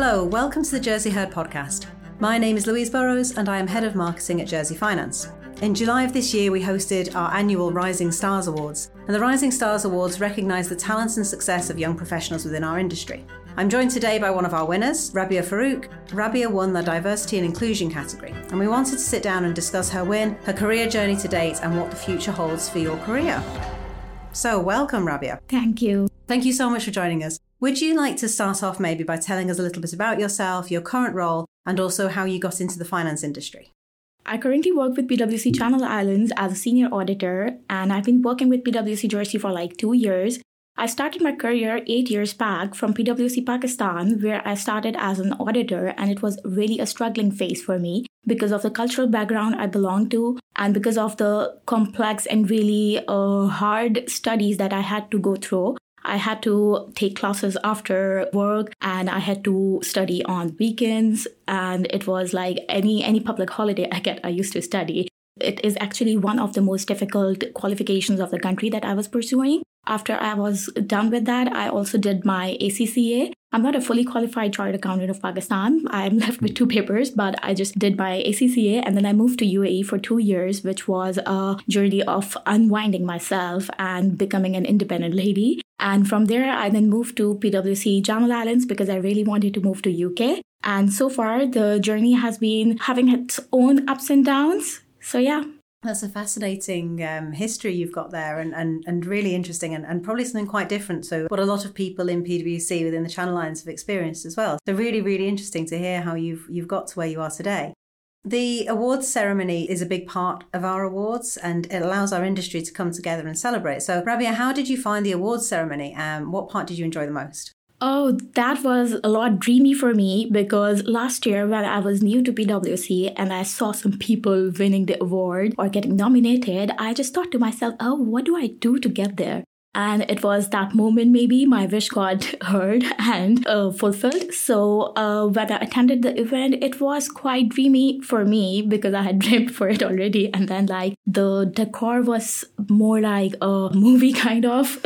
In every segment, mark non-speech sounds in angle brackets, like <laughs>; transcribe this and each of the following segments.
Hello, welcome to the Jersey Heard podcast. My name is Louise Burrows and I am Head of Marketing at Jersey Finance. In July of this year, we hosted our annual Rising Stars Awards, and the Rising Stars Awards recognise the talents and success of young professionals within our industry. I'm joined today by one of our winners, Rabia Farooque. Rabia won the Diversity and Inclusion category, and we wanted to sit down and discuss her win, her career journey to date, and what the future holds for your career. So, welcome, Rabia. Thank you. Thank you so much for joining us. Would you like to start off maybe by telling us a little bit about yourself, your current role, and also how you got into the finance industry? I currently work with PwC Channel Islands as a senior auditor, and I've been working with PwC Jersey for like two years. I started my career eight years back from PwC Pakistan, where I started as an auditor, and it was really a struggling phase for me because of the cultural background I belong to and because of the complex and really uh, hard studies that I had to go through. I had to take classes after work and I had to study on weekends and it was like any any public holiday I get I used to study. It is actually one of the most difficult qualifications of the country that I was pursuing. After I was done with that, I also did my ACCA. I'm not a fully qualified chartered accountant of Pakistan. I'm <laughs> left with two papers, but I just did my ACCA and then I moved to UAE for two years, which was a journey of unwinding myself and becoming an independent lady. And from there, I then moved to PwC Channel Islands because I really wanted to move to UK. And so far, the journey has been having its own ups and downs. So yeah, that's a fascinating um, history you've got there and, and, and really interesting and, and probably something quite different to what a lot of people in PwC within the Channel Islands have experienced as well. So really, really interesting to hear how you've you've got to where you are today. The awards ceremony is a big part of our awards and it allows our industry to come together and celebrate. So, Rabia, how did you find the awards ceremony? and what part did you enjoy the most? Oh, that was a lot dreamy for me because last year when I was new to PwC and I saw some people winning the award or getting nominated, I just thought to myself, oh, what do I do to get there? And it was that moment maybe my wish got <laughs> heard and uh, fulfilled. So uh, when i attended the event it was quite dreamy for me because i had <laughs> dreamed for it already. And then like the decor was more like a <laughs> movie kind of.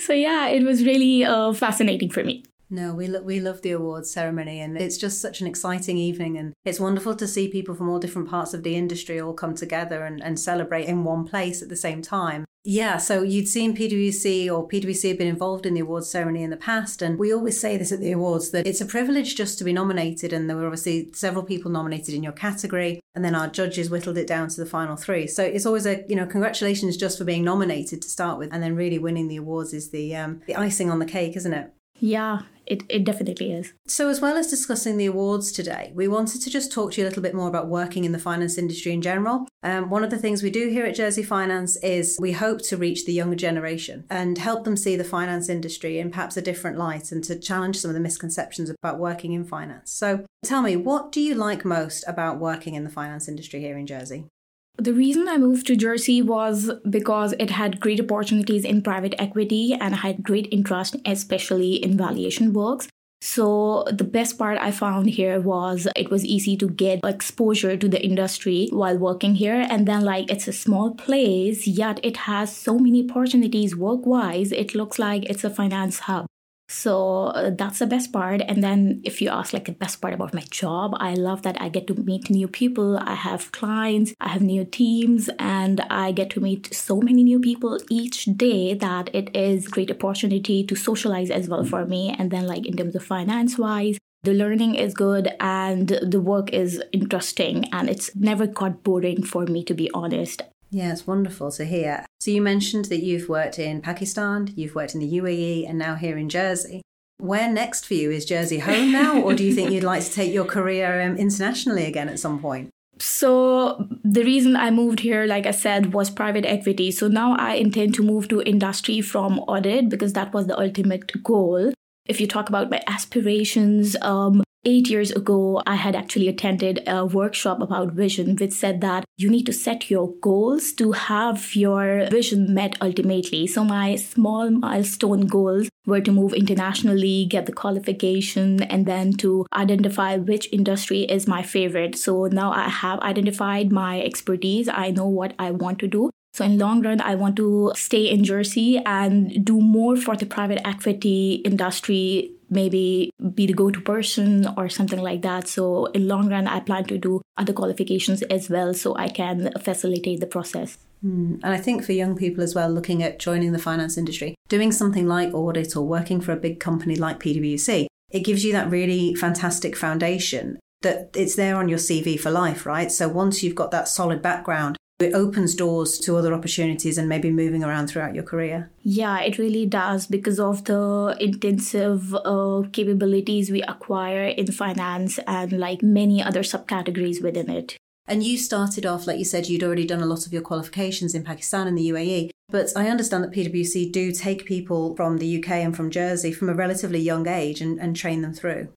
So yeah it was really uh, fascinating for me. No, we lo- we love the awards ceremony, and it's just such an exciting evening, and it's wonderful to see people from all different parts of the industry all come together and, and celebrate in one place at the same time. Yeah, so you'd seen PwC or PwC had been involved in the awards ceremony in the past, and we always say this at the awards that it's a privilege just to be nominated, and there were obviously several people nominated in your category, and then our judges whittled it down to the final three. So it's always a you know congratulations just for being nominated to start with, and then really winning the awards is the um, the icing on the cake, isn't it? Yeah, it, it definitely is. So, as well as discussing the awards today, we wanted to just talk to you a little bit more about working in the finance industry in general. Um, one of the things we do here at Jersey Finance is we hope to reach the younger generation and help them see the finance industry in perhaps a different light and to challenge some of the misconceptions about working in finance. So, tell me, what do you like most about working in the finance industry here in Jersey? The reason I moved to Jersey was because it had great opportunities in private equity and I had great interest, especially in valuation works. So, the best part I found here was it was easy to get exposure to the industry while working here. And then, like, it's a small place, yet it has so many opportunities work wise. It looks like it's a finance hub. So uh, that's the best part. And then if you ask like the best part about my job, I love that I get to meet new people. I have clients, I have new teams, and I get to meet so many new people each day that it is great opportunity to socialize as well for me. And then like in terms of finance wise, the learning is good and the work is interesting and it's never got boring for me to be honest. Yeah, it's wonderful to hear. So, you mentioned that you've worked in Pakistan, you've worked in the UAE, and now here in Jersey. Where next for you? Is Jersey home now, or do you think you'd like to take your career um, internationally again at some point? So, the reason I moved here, like I said, was private equity. So, now I intend to move to industry from audit because that was the ultimate goal. If you talk about my aspirations, um, Eight years ago, I had actually attended a workshop about vision, which said that you need to set your goals to have your vision met ultimately. So, my small milestone goals were to move internationally, get the qualification, and then to identify which industry is my favorite. So, now I have identified my expertise. I know what I want to do. So in long run, I want to stay in Jersey and do more for the private equity industry maybe be the go-to person or something like that. So in long run, I plan to do other qualifications as well so I can facilitate the process. Mm. And I think for young people as well, looking at joining the finance industry, doing something like audit or working for a big company like PwC, it gives you that really fantastic foundation that it's there on your CV for life, right? So once you've got that solid background, it opens doors to other opportunities and maybe moving around throughout your career. Yeah, it really does because of the intensive uh, capabilities we acquire in finance and like many other subcategories within it. And you started off, like you said, you'd already done a lot of your qualifications in Pakistan and the UAE. But I understand that PwC do take people from the UK and from Jersey from a relatively young age and, and train them through.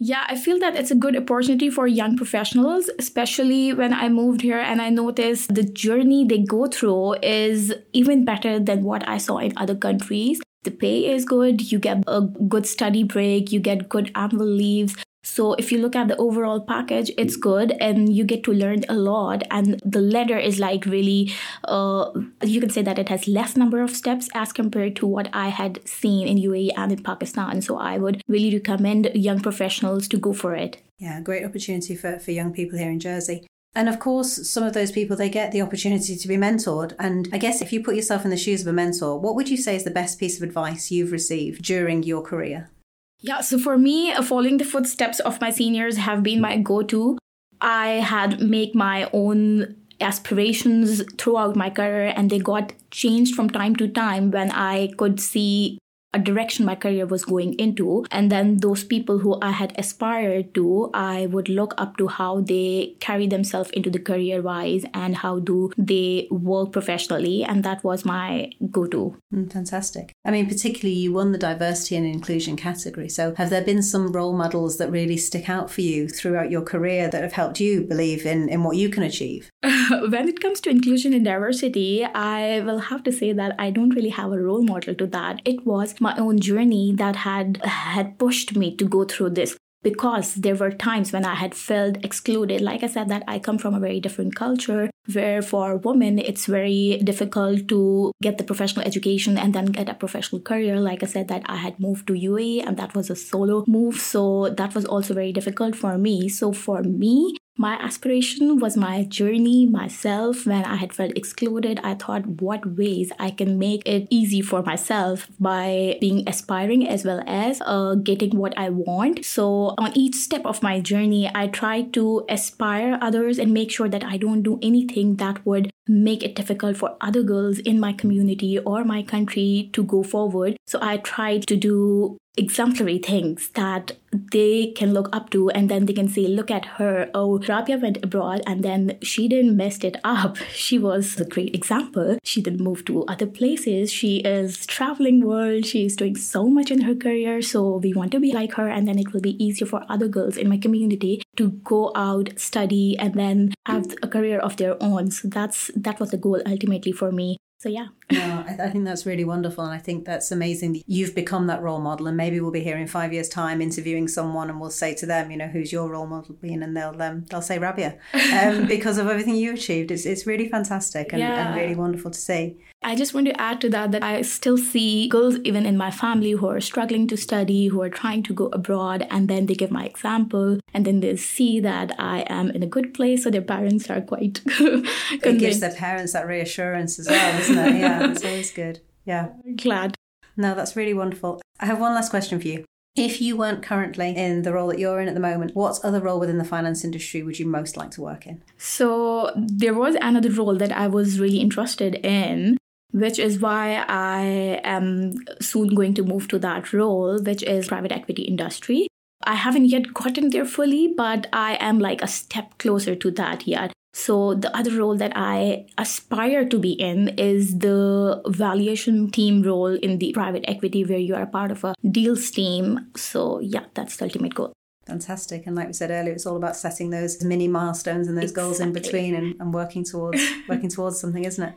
Yeah, I feel that it's a good opportunity for young professionals, especially when I moved here and I noticed the journey they go through is even better than what I saw in other countries. The pay is good, you get a good study break, you get good annual leaves, so if you look at the overall package, it's good and you get to learn a lot. And the letter is like really, uh, you can say that it has less number of steps as compared to what I had seen in UAE and in Pakistan. So I would really recommend young professionals to go for it. Yeah, great opportunity for, for young people here in Jersey. And of course, some of those people, they get the opportunity to be mentored. And I guess if you put yourself in the shoes of a mentor, what would you say is the best piece of advice you've received during your career? Yeah, so for me, uh, following the footsteps of my seniors have been my go-to. I had make my own aspirations throughout my career and they got changed from time to time when I could see a direction my career was going into. And then those people who I had aspired to, I would look up to how they carry themselves into the career wise and how do they work professionally. And that was my go to. Mm, fantastic. I mean, particularly you won the diversity and inclusion category. So have there been some role models that really stick out for you throughout your career that have helped you believe in, in what you can achieve? <laughs> when it comes to inclusion and diversity, I will have to say that I don't really have a role model to that. It was my own journey that had had pushed me to go through this because there were times when I had felt excluded. Like I said, that I come from a very different culture where for women it's very difficult to get the professional education and then get a professional career. Like I said, that I had moved to UAE and that was a solo move. So that was also very difficult for me. So for me, my aspiration was my journey, myself. When I had felt excluded, I thought what ways I can make it easy for myself by being aspiring as well as uh, getting what I want. So, on each step of my journey, I try to aspire others and make sure that I don't do anything that would make it difficult for other girls in my community or my country to go forward. So, I tried to do exemplary things that they can look up to and then they can say look at her. Oh rabia went abroad and then she didn't mess it up. <laughs> She was a great example. She didn't move to other places. She is traveling world. She is doing so much in her career. So we want to be like her and then it will be easier for other girls in my community to go out study and then have a career of their own. So that's that was the goal ultimately for me so yeah. no, I, I, think that's really wonderful, and I think that's amazing that you've become that role model. And maybe we'll be here in five years' time interviewing someone, and we'll say to them, you know, who's your role model been, and they'll um, they'll say Rabia, um, <laughs> because of everything you achieved. It's it's really fantastic and, yeah. and really wonderful to see. I just want to add to that that I still see girls even in my family who are struggling to study, who are trying to go abroad, and then they give my example, and then they see that I am in a good place, so their parents are quite. <laughs> it gives their parents that reassurance as well, isn't it? Yeah, <laughs> it's always good. Yeah, glad. No, that's really wonderful. I have one last question for you. If you weren't currently in the role that you're in at the moment, what other role within the finance industry would you most like to work in? So, there was another role that I was really interested in, which is why I am soon going to move to that role, which is private equity industry. I haven't yet gotten there fully, but I am like a step closer to that yet. So, the other role that I aspire to be in is the valuation team role in the private equity, where you are part of a deals team. So, yeah, that's the ultimate goal. Fantastic. And like we said earlier, it's all about setting those mini milestones and those exactly. goals in between and, and working towards <laughs> working towards something, isn't it?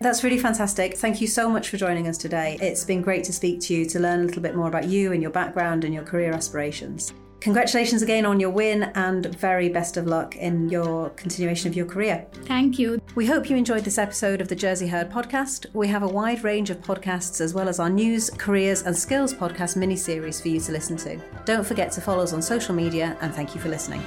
That's really fantastic. Thank you so much for joining us today. It's been great to speak to you, to learn a little bit more about you and your background and your career aspirations. Congratulations again on your win and very best of luck in your continuation of your career. Thank you. We hope you enjoyed this episode of the Jersey Herd podcast. We have a wide range of podcasts as well as our news, careers, and skills podcast mini series for you to listen to. Don't forget to follow us on social media and thank you for listening.